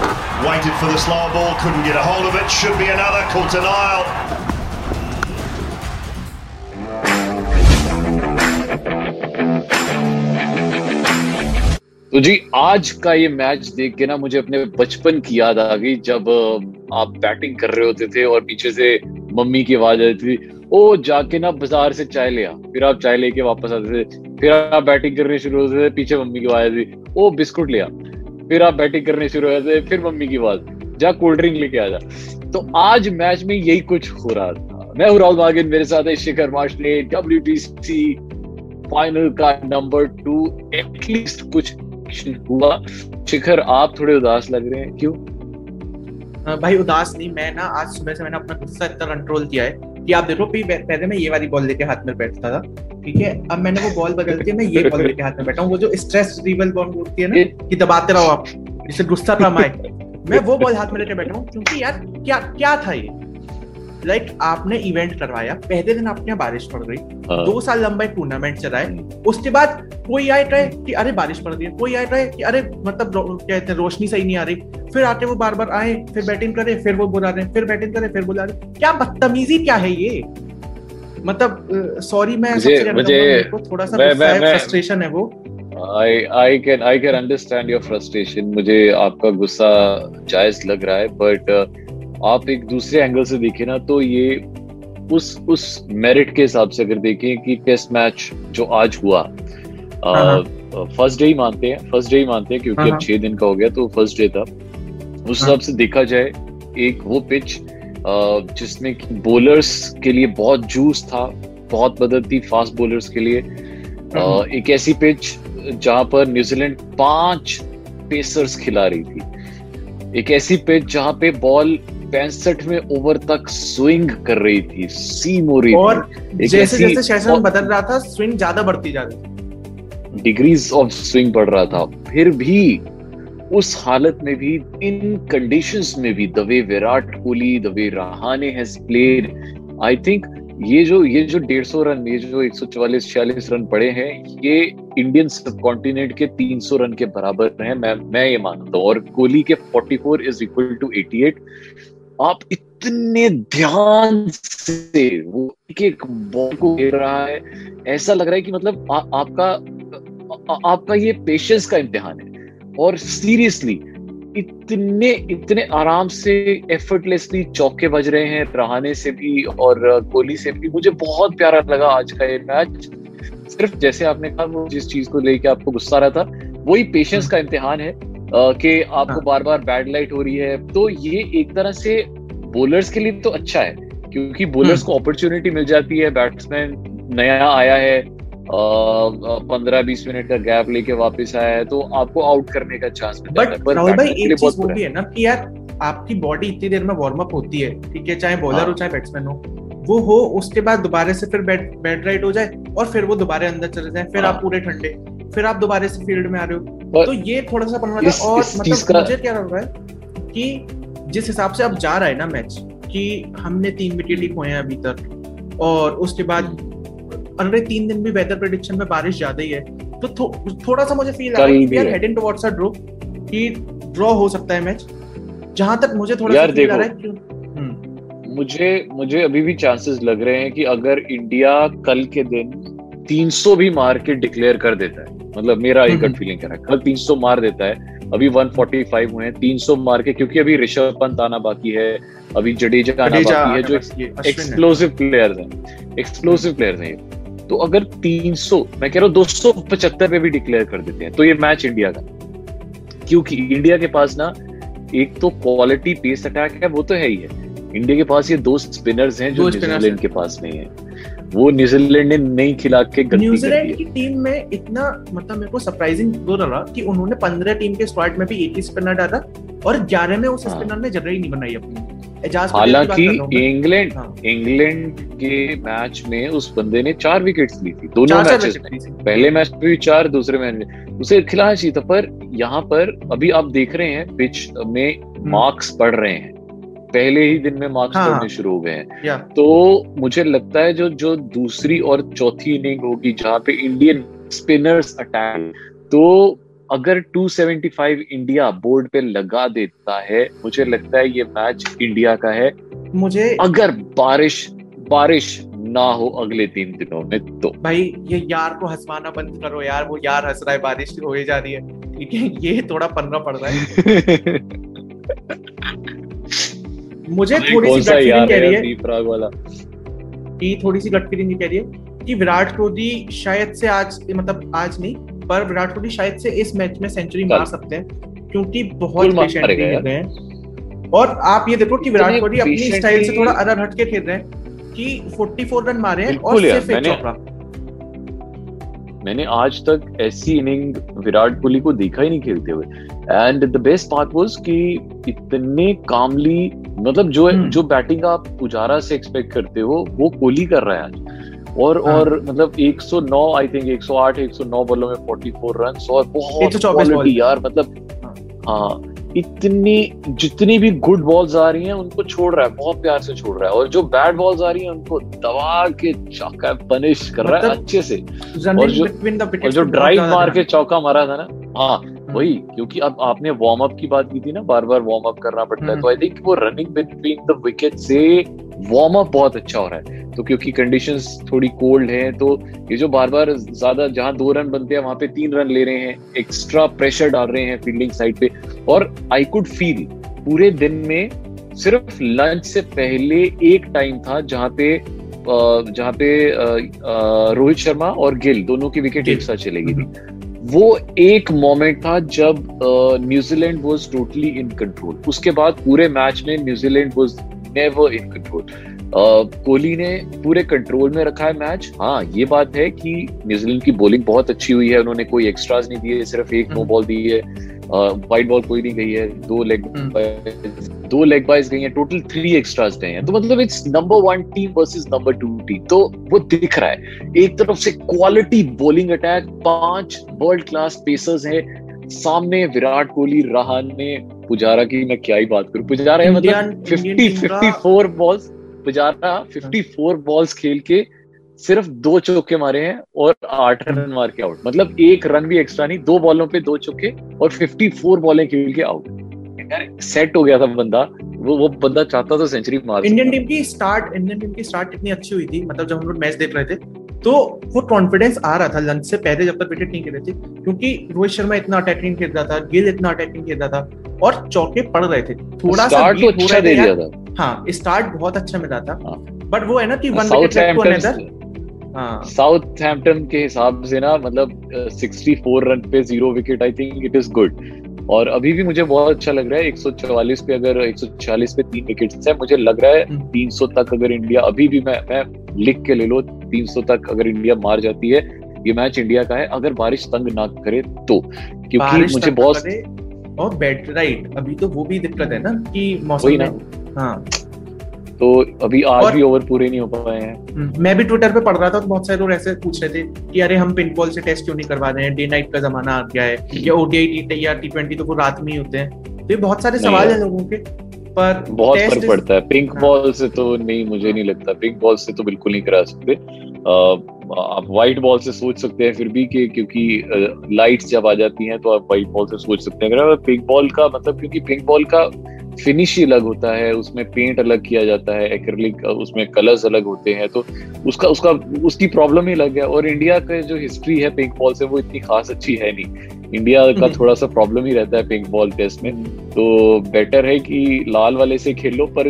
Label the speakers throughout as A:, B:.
A: Waited for the slower ball, couldn't get a hold of it. Should be another. Caught an aisle.
B: तो जी आज का ये match देख के ना मुझे अपने बचपन की याद आ गई जब आप बैटिंग कर रहे होते थे और पीछे से मम्मी की आवाज़ आती थी ओ जाके ना बाज़ार से चाय ले आ फिर आप चाय लेके वापस आते थे फिर आप बैटिंग करने शुरू होते थे पीछे मम्मी की आवाज़ आती थी ओ बिस्कुट ले आ फिर आप बैटिंग करने शुरू हो जाते फिर मम्मी की आवाज़ जा कोल्ड ड्रिंक लेके आ जा। तो आज मैच में यही कुछ हो रहा था। मैं हूँ राहुल बागिन मेरे साथ है शिखर माशले डब्ल्यू फाइनल का नंबर टू एटलीस्ट कुछ हुआ। शिखर, आप थोड़े उदास लग रहे हैं, क्यों?
C: भाई उदास नहीं, मैं ना आज सुबह से मैंने अपना गुस्सा इतना कंट्रोल किया है। कि आप देखो, पहले मैं ये वाली बॉल लेके हाथ में बैठता था, ठीक है? अब मैंने वो बॉल बदल के मैं ये बॉल लेके हाथ में बैठा हूँ। वो जो स्ट्रेस रिवल बॉल होती है ना, कि दबाते रहो आप, जिससे गुस्सा आए, मैं वो बॉल हाथ में लेके बैठा हूँ, क्योंकि यार, क्या क्या था ये? लाइक like, आपने इवेंट करवाया पहले दिन आपके यहाँ बारिश पड़ गई
B: हाँ।
C: दो साल लंबा एक टूर्नामेंट चलाए उसके बाद कोई आए ट्राई कि अरे बारिश पड़ रही है कोई आए ट्राई कि अरे मतलब क्या कहते हैं रोशनी सही नहीं आ रही। फिर आके वो बार बार आए फिर बैटिंग करे फिर वो बुला रहे फिर बैटिंग करे फिर बुला रहे। क्या बदतमीजी क्या है ये? मतलब सॉरी मैं
B: मुझे- मुझे-
C: थोड़ा सा फ्रस्ट्रेशन है वो।
B: I I can I can understand your frustration मुझे आपका गुस्सा जायज़ लग रहा है बट आप एक दूसरे एंगल से देखें ना तो ये उस उस मेरिट के हिसाब से अगर देखें कि टेस्ट मैच जो आज हुआ
C: हाँ,
B: फ़र्स्ट डे ही मानते हैं फ़र्स्ट डे ही मानते हैं क्योंकि
C: हाँ,
B: अब
C: हाँ।
B: छह दिन का हो गया तो फ़र्स्ट डे था। उस
C: हाँ।
B: हिसाब से देखा जाए एक वो पिच जिसमें बोलर्स के लिए बहुत जूस था बहुत मदद थी फास्ट बोलर्स के लिए।
C: हाँ,
B: एक ऐसी पिच जहाँ पर न्यूजीलैंड पाँच पेसर्स खिला रही थी। एक ऐसी पिच जहाँ पे बॉल पैंसठ में ओवर तक स्विंग कर रही थी सीम हो रही
C: और
B: थी।
C: जैसे जैसे सेशन बदल रहा था स्विंग ज़्यादा बढ़ती जा रही थी।
B: डिग्रीज ऑफ़ स्विंग बढ़ रहा था। फिर भी उस हालत में भी इन कंडीशंस में भी the way Virat Kohli the way Rahane has played I think ये जो ये जो 150 रन ये जो 144 46 रन पड़े हैं ये इंडियन सब कॉन्टिनेंट के 300 रन के बराबर हैं मैं मैं ये मानता हूँ। और कोहली के 44 इज़ इक्वल टू 88 आप इतने ध्यान से वो एक एक बॉल को खेल रहा है। ऐसा लग रहा है कि मतलब आ, आपका आ, आपका ये पेशेंस का इम्तिहान है। और सीरियसली इतने इतने आराम से एफर्टलेसली चौके बज रहे हैं रहाने से भी और कोहली से भी। मुझे बहुत प्यारा लगा आज का ये मैच सिर्फ़ जैसे आपने कहा वो जिस चीज़ को लेके आपको गुस्सा रहा था वही पेशेंस का इम्तिहान है। कि आपको
C: हाँ।
B: बार बार बैड लाइट हो रही है। तो ये एक तरह से बोलर्स के लिए तो अच्छा है क्योंकि बॉलर्स को अपॉर्चुनिटी मिल जाती है। बैट्समैन नया आया है पंद्रह बीस मिनट का गैप लेके वापस आया है तो आपको आउट करने का चांस मिल जाता है। पर
C: राहुल भाई एक चीज़ वो भी है ना कि यार आपकी बॉडी इतनी देर में वार्म अप होती है ठीक है? चाहे बॉलर
B: हाँ।
C: हो। चाहे बैट्समैन हो वो हो उसके बाद दोबारा से फिर बैट बैट राइट हो जाए और फिर वो दोबारा अंदर चले जाए फिर
B: हाँ।
C: आप पूरे ठंडे। फिर आप दोबारा से फ़ील्ड में आ रहे हो। तो ये थोड़ा सा बनवा था और
B: इस
C: मतलब मुझे क्या लग रहा है कि जिस हिसाब से अब जा रहा है ना मैच कि हमने तीन विकेट ही खोए हैं अभी तक। और उसके बाद अगले तीन दिन भी वेदर प्रेडिक्शन में बारिश ज़्यादा ही है तो थो, थोड़ा सा मुझे फील आ रहा है यार टुवर्ड्स अ ड्रॉ कि ड्रॉ हो सकता है मैच जहाँ तक मुझे थोड़ा
B: यार
C: सा फील आ
B: देखो।
C: रहा है हम्म,
B: मुझे मुझे अभी भी चांसेस लग रहे हैं कि अगर इंडिया कल के दिन 300 भी मार के डिक्लेयर कर देता है मतलब मेरा एक
C: हम्म।
B: गट फीलिंग है। कल 300 मार देता है। अभी 145 हुए हैं 300 मार के क्योंकि अभी ऋषभ पंत आना बाकी है अभी जडेजा आना बाकी है जो। एक्सप्लोसिव प्लेयर्स हैं। एक्सप्लोसिव प्लेयर्स हैं। तो अगर 300 मैं कह रहा हूँ 275 पे भी डिक्लेयर कर देते हैं तो ये मैच इंडिया का। क्योंकि इंडिया के पास ना एक तो क्वालिटी पेस अटैक है वो तो है ही है। इंडिया के पास ये दो स्पिनर्स हैं जो
C: दो
B: न्यूजीलैंड के पास नहीं है। वो न्यूजीलैंड ने नहीं खिला के
C: न्यूजीलैंड की टीम में इतना मतलब मेरे को सरप्राइजिंग वो लगा कि उन्होंने पंद्रह टीम के स्क्वाड में भी एक ही स्पिनर डाला और ग्यारह में उस
B: हाँ।
C: स्पिनर ने जगह ही नहीं बनाई अपनी।
B: हालाँकि
C: रहा हूँ।
B: इंग्लैंड
C: हाँ।
B: इंग्लैंड के मैच में उस बंदे ने चार विकेट्स ली थी दोनों मैचेस में। पहले मैच में भी चार दूसरे मैच में। उसे खिलाना चाहिए था पर यहाँ पर अभी आप देख रहे हैं पिच में मार्क्स पड़ रहे हैं। पहले ही दिन में मार्क्स।
C: हाँ,
B: पड़ने शुरू हो गए हैं। तो मुझे लगता है जो जो दूसरी और चौथी इनिंग होगी जहाँ पे इंडियन स्पिनर्स अटैक तो अगर 275 इंडिया बोर्ड पे लगा देता है मुझे लगता है ये मैच इंडिया का है।
C: मुझे
B: अगर बारिश बारिश ना हो अगले तीन दिनों में तो।
C: भाई ये यार को हंसवाना बंद करो यार वो यार हंस रहा है बारिश हो ही जा रही है। ठीक है ये थोड़ा पन्ना पड़ रहा है। मुझे थोड़ी सी गट फीलिंग कह रही है कि थोड़ी सी गट फीलिंग कह रही है कि विराट कोहली शायद से आज मतलब आज नहीं पर विराट कोहली शायद से इस मैच में सेंचुरी मार सकते हैं क्योंकि बहुत पेशेंटली खेल रहे हैं। और आप ये देखो कि विराट कोहली अपनी स्टाइल से थोड़ा अलग हट के खेल रहे हैं कि 44 रन मारे हैं और सिर्फ़ एक चौका
B: मैंने आज तक ऐसी इनिंग विराट कोहली को देखा ही नहीं खेलते हुए। And the best part was कि इतने कामली मतलब जो
C: हम्म।
B: जो बैटिंग आप पुजारा से एक्सपेक्ट करते हो वो कोहली कर रहा है आज। और
C: हाँ।
B: और मतलब 109 आई थिंक 108 109 बॉलों में 44 रन और बहुत क्वालिटी यार मतलब हाँ। इतनी जितनी भी गुड बॉल्स आ रही हैं उनको छोड़ रहा है बहुत प्यार से छोड़ रहा है। और जो बैड बॉल्स आ रही हैं उनको दबा के चौका पनिश कर मतलब रहा है
C: मतलब
B: अच्छे से। और जो- और जो ड्राइव मार के चौका मारा था ना हाँ वही क्योंकि अब आपने वार्म अप की बात की थी ना बार बार वार्म अप करना पड़ता है
C: हम्म।
B: तो आई थिंक वो रनिंग बिटवीन द विकेट से वार्म अप बहुत अच्छा हो रहा है। तो क्योंकि कंडीशंस थोड़ी कोल्ड हैं तो ये जो बार बार ज़्यादा जहाँ दो रन बनते हैं वहाँ पे तीन रन ले रहे हैं एक्स्ट्रा प्रेशर डाल रहे हैं फील्डिंग साइड पे। और आई कुड फील पूरे दिन में सिर्फ़ लंच से पहले एक टाइम था जहाँ पे जहाँ पे रोहित शर्मा और गिल दोनों की विकेट एक साथ चलेगी थी। वो एक मोमेंट था जब New Zealand was totally in control उसके बाद पूरे मैच में New Zealand was never in control Kohli ने पूरे कंट्रोल में रखा है मैच हाँ ये बात है कि न्यूजीलैंड की बॉलिंग बहुत अच्छी हुई है. उन्होंने कोई एक्स्ट्राज नहीं दिए सिर्फ़ एक नो
C: हम्म।
B: बॉल दी है. वाइट बॉल कोई नहीं गई है दो लेग
C: हम्म।
B: दो लेग बाइज गई है टोटल थ्री एक्स्ट्राज गए हैं। तो मतलब it's number one team versus number two team तो वो दिख रहा है। एक तरफ़ से क्वालिटी बॉलिंग अटैक पाँच वर्ल्ड क्लास पेसर्स है। सामने विराट कोहली रहाने पुजारा की मैं क्या ही बात करूँ। पुजारा है मतलब
C: Indian- Indian
B: 50 54 balls Pujara 54 balls खेल के सिर्फ़ दो चौके मारे हैं और आठ रन मार के आउट मतलब एक रन भी एक्स्ट्रा नहीं दो बॉलों पे दो चौके और 54 बॉलें खेल के आउट यार सेट हो गया था बंदा. वो वो बंदा चाहता तो सेंचुरी मार
C: इंडियन टीम की स्टार्ट इंडियन टीम की स्टार्ट कितनी अच्छी हुई थी मतलब जब हम लोग मैच देख रहे थे तो वो कॉन्फिडेंस आ रहा था लंच से पहले जब तक विकेट नहीं गिरे थे क्योंकि रोहित शर्मा इतना अटैकिंग खेल रहा था गिल इतना अटैकिंग खेल रहा था और चौके पड़ रहे थे. थोड़ा सा
B: तो अच्छा दे। दिया था।
C: हाँ स्टार्ट बहुत अच्छा मिला था।
B: हाँ।
C: बट वो है ना कि one wicket left to another हाँ
B: साउथ हैम्पटन के हिसाब से ना मतलब सिक्सटी फोर रन पे zero wicket I think it is good और अभी भी मुझे बहुत अच्छा लग रहा है 144 पे अगर 146 पे तीन विकेट्स है मुझे लग रहा है
C: हम्म।
B: 300 तक अगर इंडिया अभी भी मैं मैं लिख के ले लो 300 तक अगर इंडिया मार जाती है ये मैच इंडिया का है अगर बारिश तंग ना करे तो। क्योंकि मुझे बहुत
C: और बैट राइट अभी तो वो भी दिक्कत है ना कि मौसम हाँ।
B: तो अभी आज
C: और-
B: भी ओवर पूरे नहीं हो पाए हैं।
C: हम्म, मैं भी ट्विटर पे पढ़ रहा था तो बहुत सारे लोग ऐसे पूछ रहे थे कि अरे हम पिन बॉल से टेस्ट क्यों नहीं करवा रहे हैं? डे नाइट का जमाना आ गया है। या ओडीआई टी या टी ट्वेंटी तो वो रात में ही होते हैं। तो ये बहुत सारे सवाल। हैं। लोगों के पर
B: बहुत फ़र्क पड़ता है। पिंक
C: हाँ।
B: बॉल से तो नहीं मुझे नहीं लगता। पिंक बॉल से तो बिल्कुल नहीं करा सकते। आप व्हाइट बॉल से सोच सकते हैं फिर भी कि क्योंकि लाइट्स जब आ जाती हैं तो आप व्हाइट बॉल से सोच सकते हैं। अगर पिंक बॉल का मतलब क्योंकि पिंक बॉल का फिनिश ही अलग होता है उसमें पेंट अलग किया जाता है एक्रिलिक उसमें कलर्स अलग होते हैं तो उसका उसका उसकी प्रॉब्लम ही अलग है। और इंडिया का जो हिस्ट्री है पिंक बॉल से वो इतनी खास अच्छी है नहीं। इंडिया का
C: हम्म।
B: थोड़ा सा प्रॉब्लम ही रहता है पिंक बॉल टेस्ट में। तो बेटर है कि लाल वाले से खेलो पर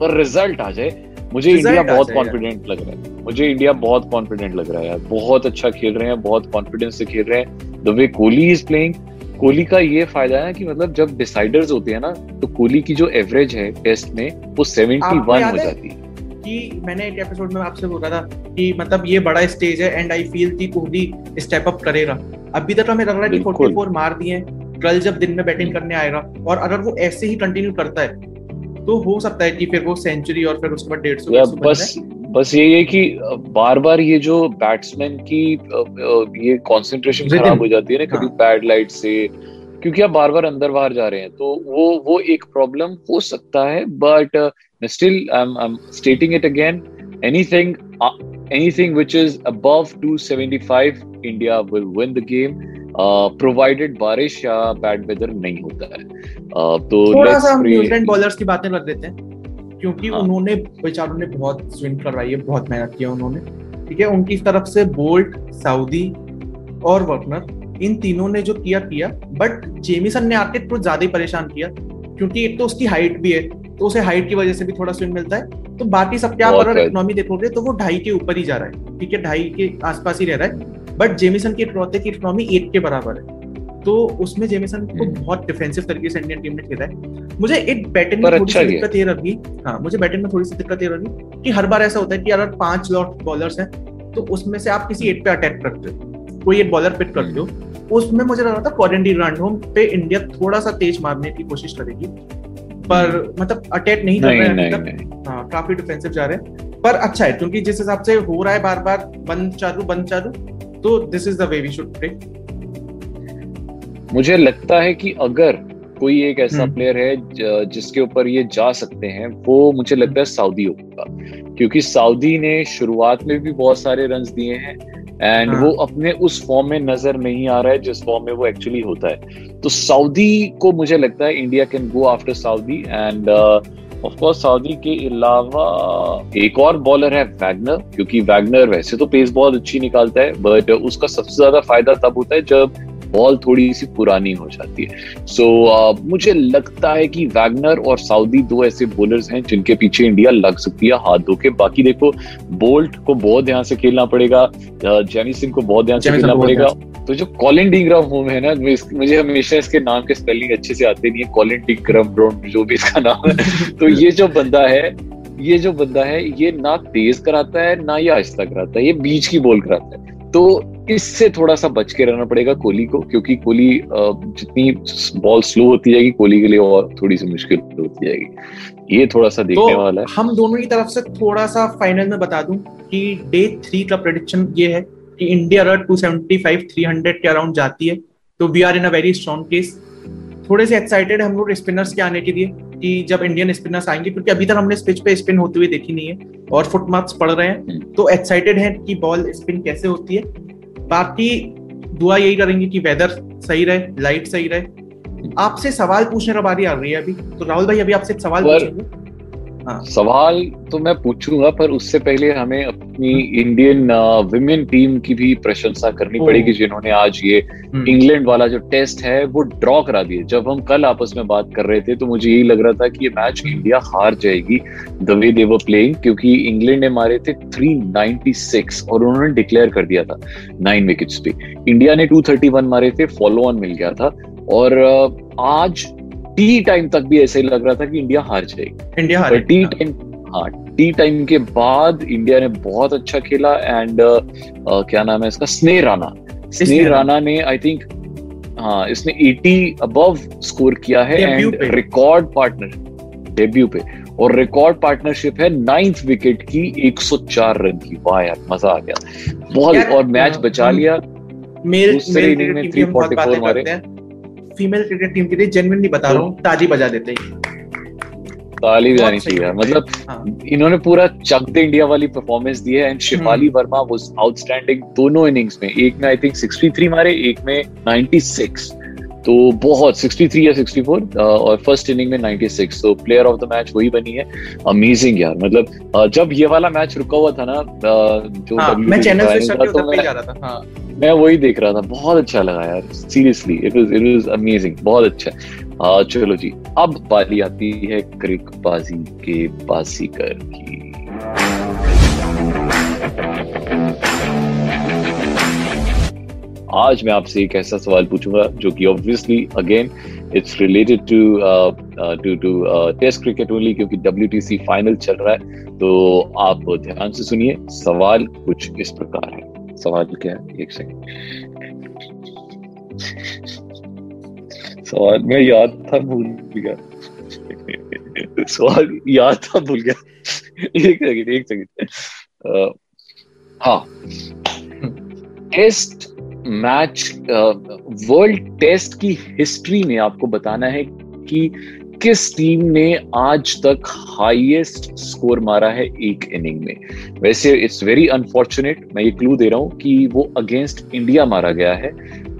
B: पर रिज़ल्ट आ जाए। मुझे इंडिया बहुत कॉन्फिडेंट लग रहा है। मुझे इंडिया बहुत कॉन्फिडेंट लग रहा है यार। बहुत अच्छा खेल रहे हैं बहुत कॉन्फिडेंस से खेल रहे हैं। The way Kohli is playing Kohli का ये फ़ायदा है कि मतलब जब डिसाइडर्स होते हैं ना तो कोहली की जो एवरेज है टेस्ट में वो 71
C: आपको
B: हो जाती है।
C: कि मैंने एक एपिसोड में आपसे बोला था कि मतलब ये बड़ा स्टेज है एंड आई फील कि कोहली स्टेप अप करेगा। अभी तक हमें लग रहा है कि
B: बिल्कुल।
C: 44 मार दिए कल जब दिन में बैटिंग करने आएगा। और अगर वो ऐसे ही कंटिन्यू करता है तो हो सकता है कि फिर वो सेंचुरी और फिर उसके बाद डेढ़ सौ
B: बस बस यही है कि बार बार ये जो बैट्समैन की ये कंसंट्रेशन खराब हो जाती है ना कभी
C: हाँ।
B: बैड लाइट से क्योंकि आप बार बार अंदर बाहर जा रहे हैं तो वो वो एक प्रॉब्लम हो सकता है but still I am stating it again anything anything which is above 275 India will win the game provided बारिश या बैड वेदर नहीं होता है। uh, तो
C: थोड़ा सा हम न्यूजीलैंड बॉलर्स की बातें कर देते हैं। क्योंकि
B: हाँ।
C: उन्होंने बेचारों ने बहुत स्विंग करवाई है बहुत मेहनत किया उन्होंने। ठीक है उनकी तरफ़ से बोल्ट सऊदी और वर्कनर इन तीनों ने जो किया किया। बट जेमिसन ने आके कुछ ज़्यादा ही परेशान किया क्योंकि एक तो उसकी हाइट भी है तो उसे हाइट की वजह से भी थोड़ा स्विंग मिलता है। तो बाकी सब क्या अगर इकोनॉमी देखोगे तो वो ढाई के ऊपर ही जा रहा है। ठीक है ढाई के आसपास ही रह रहा है। बट जेमिसन की इकलौते की इकोनॉमी एक के बराबर है। तो उसमें जेमिसन को
B: हम्म।
C: बहुत डिफेंसिव तरीके से इंडियन टीम ने खेला है। मुझे एक बैटिंग में थोड़ी
B: अच्छा
C: सी दिक्कत ये लगी हाँ मुझे बैटिंग में थोड़ी सी दिक्कत ये लगी कि हर बार ऐसा होता है कि अगर पाँच लॉट बॉलर्स हैं तो उसमें से आप किसी एक पे अटैक करते हो कोई एक बॉलर पिक करते हो। उसमें मुझे लग रहा था क्वारंटीन रन पे इंडिया थोड़ा सा तेज मारने की कोशिश करेगी पर मतलब अटैक नहीं कर रहे हैं हाँ काफ़ी डिफेंसिव जा रहे हैं। पर अच्छा है क्योंकि जिस हिसाब से हो रहा है बार बार बंद चालू बंद चालू तो this is the way we should play
B: मुझे लगता है कि अगर कोई एक ऐसा
C: हम्म।
B: प्लेयर है जिसके ऊपर ये जा सकते हैं वो मुझे लगता है सऊदी होगा क्योंकि सऊदी ने शुरुआत में भी बहुत सारे रन दिए हैं एंड
C: हाँ।
B: वो अपने उस फॉर्म में नज़र नहीं आ रहा है जिस फॉर्म में वो एक्चुअली होता है तो सऊदी को मुझे लगता है India can go after Southee and of course Southee के अलावा एक और बॉलर है वैगनर क्योंकि वैगनर वैसे तो पेस बहुत अच्छी निकालता है बट उसका सबसे ज़्यादा फ़ायदा तब होता है जब बॉल थोड़ी सी पुरानी हो जाती है। सो so, uh, मुझे लगता है कि वैगनर और साउदी दो ऐसे बॉलर्स हैं जिनके पीछे इंडिया लग सकती है हाथ धो के। बाकी देखो बोल्ट को बहुत ध्यान से खेलना पड़ेगा जेमी सिंह को बहुत ध्यान से खेलना पड़ेगा। तो जो कॉलिन डिग्राम होम है ना मुझे हमेशा इसके नाम के स्पेलिंग अच्छे से आते नहीं है। कॉलिन डिग्राम जो भी इसका नाम है। तो ये जो बंदा है ये जो बंदा है ये ना तेज कराता है ना ये आहिस्ता कराता है ये बीच की बॉल कराता है। तो इससे थोड़ा सा बच के रहना पड़ेगा कोहली को क्योंकि कोहली जितनी बॉल स्लो होती जाएगी कोहली के लिए और थोड़ी सी मुश्किल होती जाएगी। ये थोड़ा सा देखने
C: तो
B: वाला है।
C: हम दोनों की तरफ़ से थोड़ा सा फाइनल में बता दूँ कि डे थ्री का प्रेडिक्शन ये है कि इंडिया अगर 275 300 के अराउंड जाती है। तो we are in a very strong case थोड़े से एक्साइटेड हम लोग स्पिनर्स के आने के लिए। कि जब इंडियन स्पिनर्स आएँगे क्योंकि अभी तक हमने पिच पे स्पिन होते हुए देखी नहीं है और फुट मार्क्स पड़ रहे हैं तो एक्साइटेड है कि बॉल स्पिन कैसे होती है। बाकी दुआ यही करेंगे कि वेदर सही रहे लाइट सही रहे। आपसे सवाल पूछने का बारी आ रही है अभी। तो राहुल भाई अभी आपसे सवाल
B: पर-
C: पूछेंगे
B: सवाल तो मैं पूछूँगा पर उससे पहले हमें अपनी इंडियन विमेन टीम की भी प्रशंसा करनी पड़ेगी जिन्होंने आज ये
C: हम्म।
B: इंग्लैंड वाला जो टेस्ट है वो ड्रॉ करा दिए। जब हम कल आपस में बात कर रहे थे तो मुझे यही लग रहा था कि ये मैच इंडिया हार जाएगी the way they were playing क्योंकि इंग्लैंड ने मारे थे 396 और उन्होंने डिक्लेयर कर दिया था नाइन विकेट्स पे। इंडिया ने 231 मारे थे फॉलो ऑन मिल गया था। और आज टी टाइम तक भी ऐसे ही लग रहा था कि इंडिया हार जाएगी।
C: इंडिया हारे
B: टी टाइम हाँ टी टाइम के बाद इंडिया ने बहुत अच्छा खेला एंड uh, uh, क्या नाम है इसका? स्नेह राणा। स्नेह
C: स्नेह
B: राणा। ने आई थिंक हाँ इसने 80 अबव स्कोर किया है एंड रिकॉर्ड पार्टनर डेब्यू पे। और रिकॉर्ड पार्टनरशिप है नाइन्थ विकेट की 104 रन की। वाह यार मज़ा आ गया। बहुत और मैच बचा लिया।
C: मेल
B: दूसरे
C: मेल
B: इनिंग में
C: क्रिकेट टीम की हम बहुत
B: 344
C: बातें
B: मारे।
C: फीमेल क्रिकेट टीम के लिए जेन्युइनली बता रहा हूँ ताली बजा देते हैं।
B: ताली
C: बहुत
B: जानी
C: सही
B: चाहिए। मतलब
C: हाँ।
B: इन्होंने पूरा चक दे इंडिया वाली परफॉर्मेंस दी है and Shafali. Verma was outstanding दोनों इनिंग्स में। एक में आई थिंक 63 मारे एक में 96 तो बहुत 63 या 64 और फ़र्स्ट इनिंग में 96 तो प्लेयर ऑफ़ द मैच वही बनी है। अमेजिंग यार मतलब जब ये वाला मैच रुका हुआ था ना जो
C: हाँ मैं चैनल से
B: तो
C: पे
B: मैं
C: जा रहा था हाँ।
B: मैं वही देख रहा था बहुत अच्छा लगा यार seriously it was it was amazing बहुत अच्छा। आ, चलो जी अब बारी आती है क्रिक बाजी के बाजीगर की। आज मैं आपसे एक ऐसा सवाल पूछूँगा जो कि obviously again it's related to to to test cricket only क्योंकि WTC फाइनल चल रहा है तो आप ध्यान से सुनिए सवाल कुछ इस प्रकार है। सवाल क्या? एक सेकंड सवाल मैं याद था भूल गया। सवाल याद था भूल गया। एक सेकंड एक सेकंड हाँ. टेस्ट मैच वर्ल्ड टेस्ट की हिस्ट्री में आपको बताना है कि किस टीम ने आज तक हाईएस्ट स्कोर मारा है एक इनिंग में? वैसे इट्स वेरी अनफॉर्चुनेट मैं ये क्लू दे रहा हूँ कि वो अगेंस्ट इंडिया मारा गया है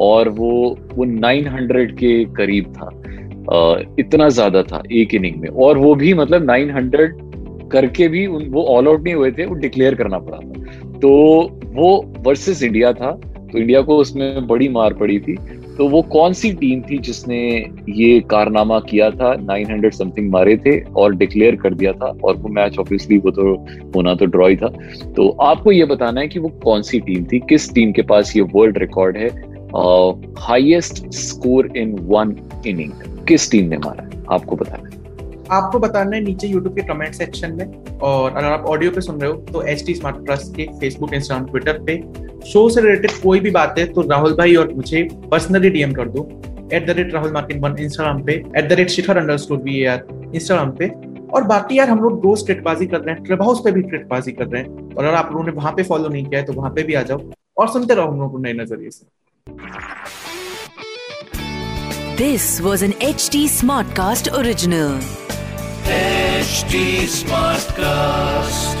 B: और वो वो 900 के करीब था। इतना ज़्यादा था एक इनिंग में। और वो भी मतलब 900 करके भी उन, वो ऑल आउट नहीं हुए थे, वो डिक्लेयर करना पड़ा था। तो वो वर्सेस इंडिया था तो इंडिया को उसमें बड़ी मार पड़ी थी। तो वो कौन सी टीम थी जिसने ये कारनामा किया था? 900 समथिंग मारे थे और डिक्लेयर कर दिया था और वो मैच ऑब्वियसली वो तो होना तो ड्रॉ ही था। तो आपको ये बताना है कि वो कौन सी टीम थी? किस टीम के पास ये वर्ल्ड रिकॉर्ड है? Highest score in one inning किस टीम ने मारा है? आपको बताना है।
C: आपको बताना है नीचे यूट्यूब के कमेंट सेक्शन में और अगर आप ऑडियो पे सुन रहे हो तो एच टी स्मार्ट ट्रस्ट के फेसबुक इंस्टाग्राम ट्विटर पे शो से रिलेटेड कोई भी बात है तो राहुल भाई और मुझे पर्सनली डीएम कर दो। एट द रेट राहुल मार्किन वन इंस्टाग्राम पे at the rate Shikhar underscore we are Instagram पे। और बाकी यार हम लोग रोज ट्रेटबाजी कर रहे हैं ट्रेब हाउस पे भी ट्रेटबाजी कर रहे हैं। और अगर आप लोगों ने वहाँ पे फॉलो नहीं किया है तो वहाँ पे भी आ जाओ। और सुनते रहो हम लोग को नए नज़रिए से।
D: This was an HT Smartcast original.
E: HT Smartcast.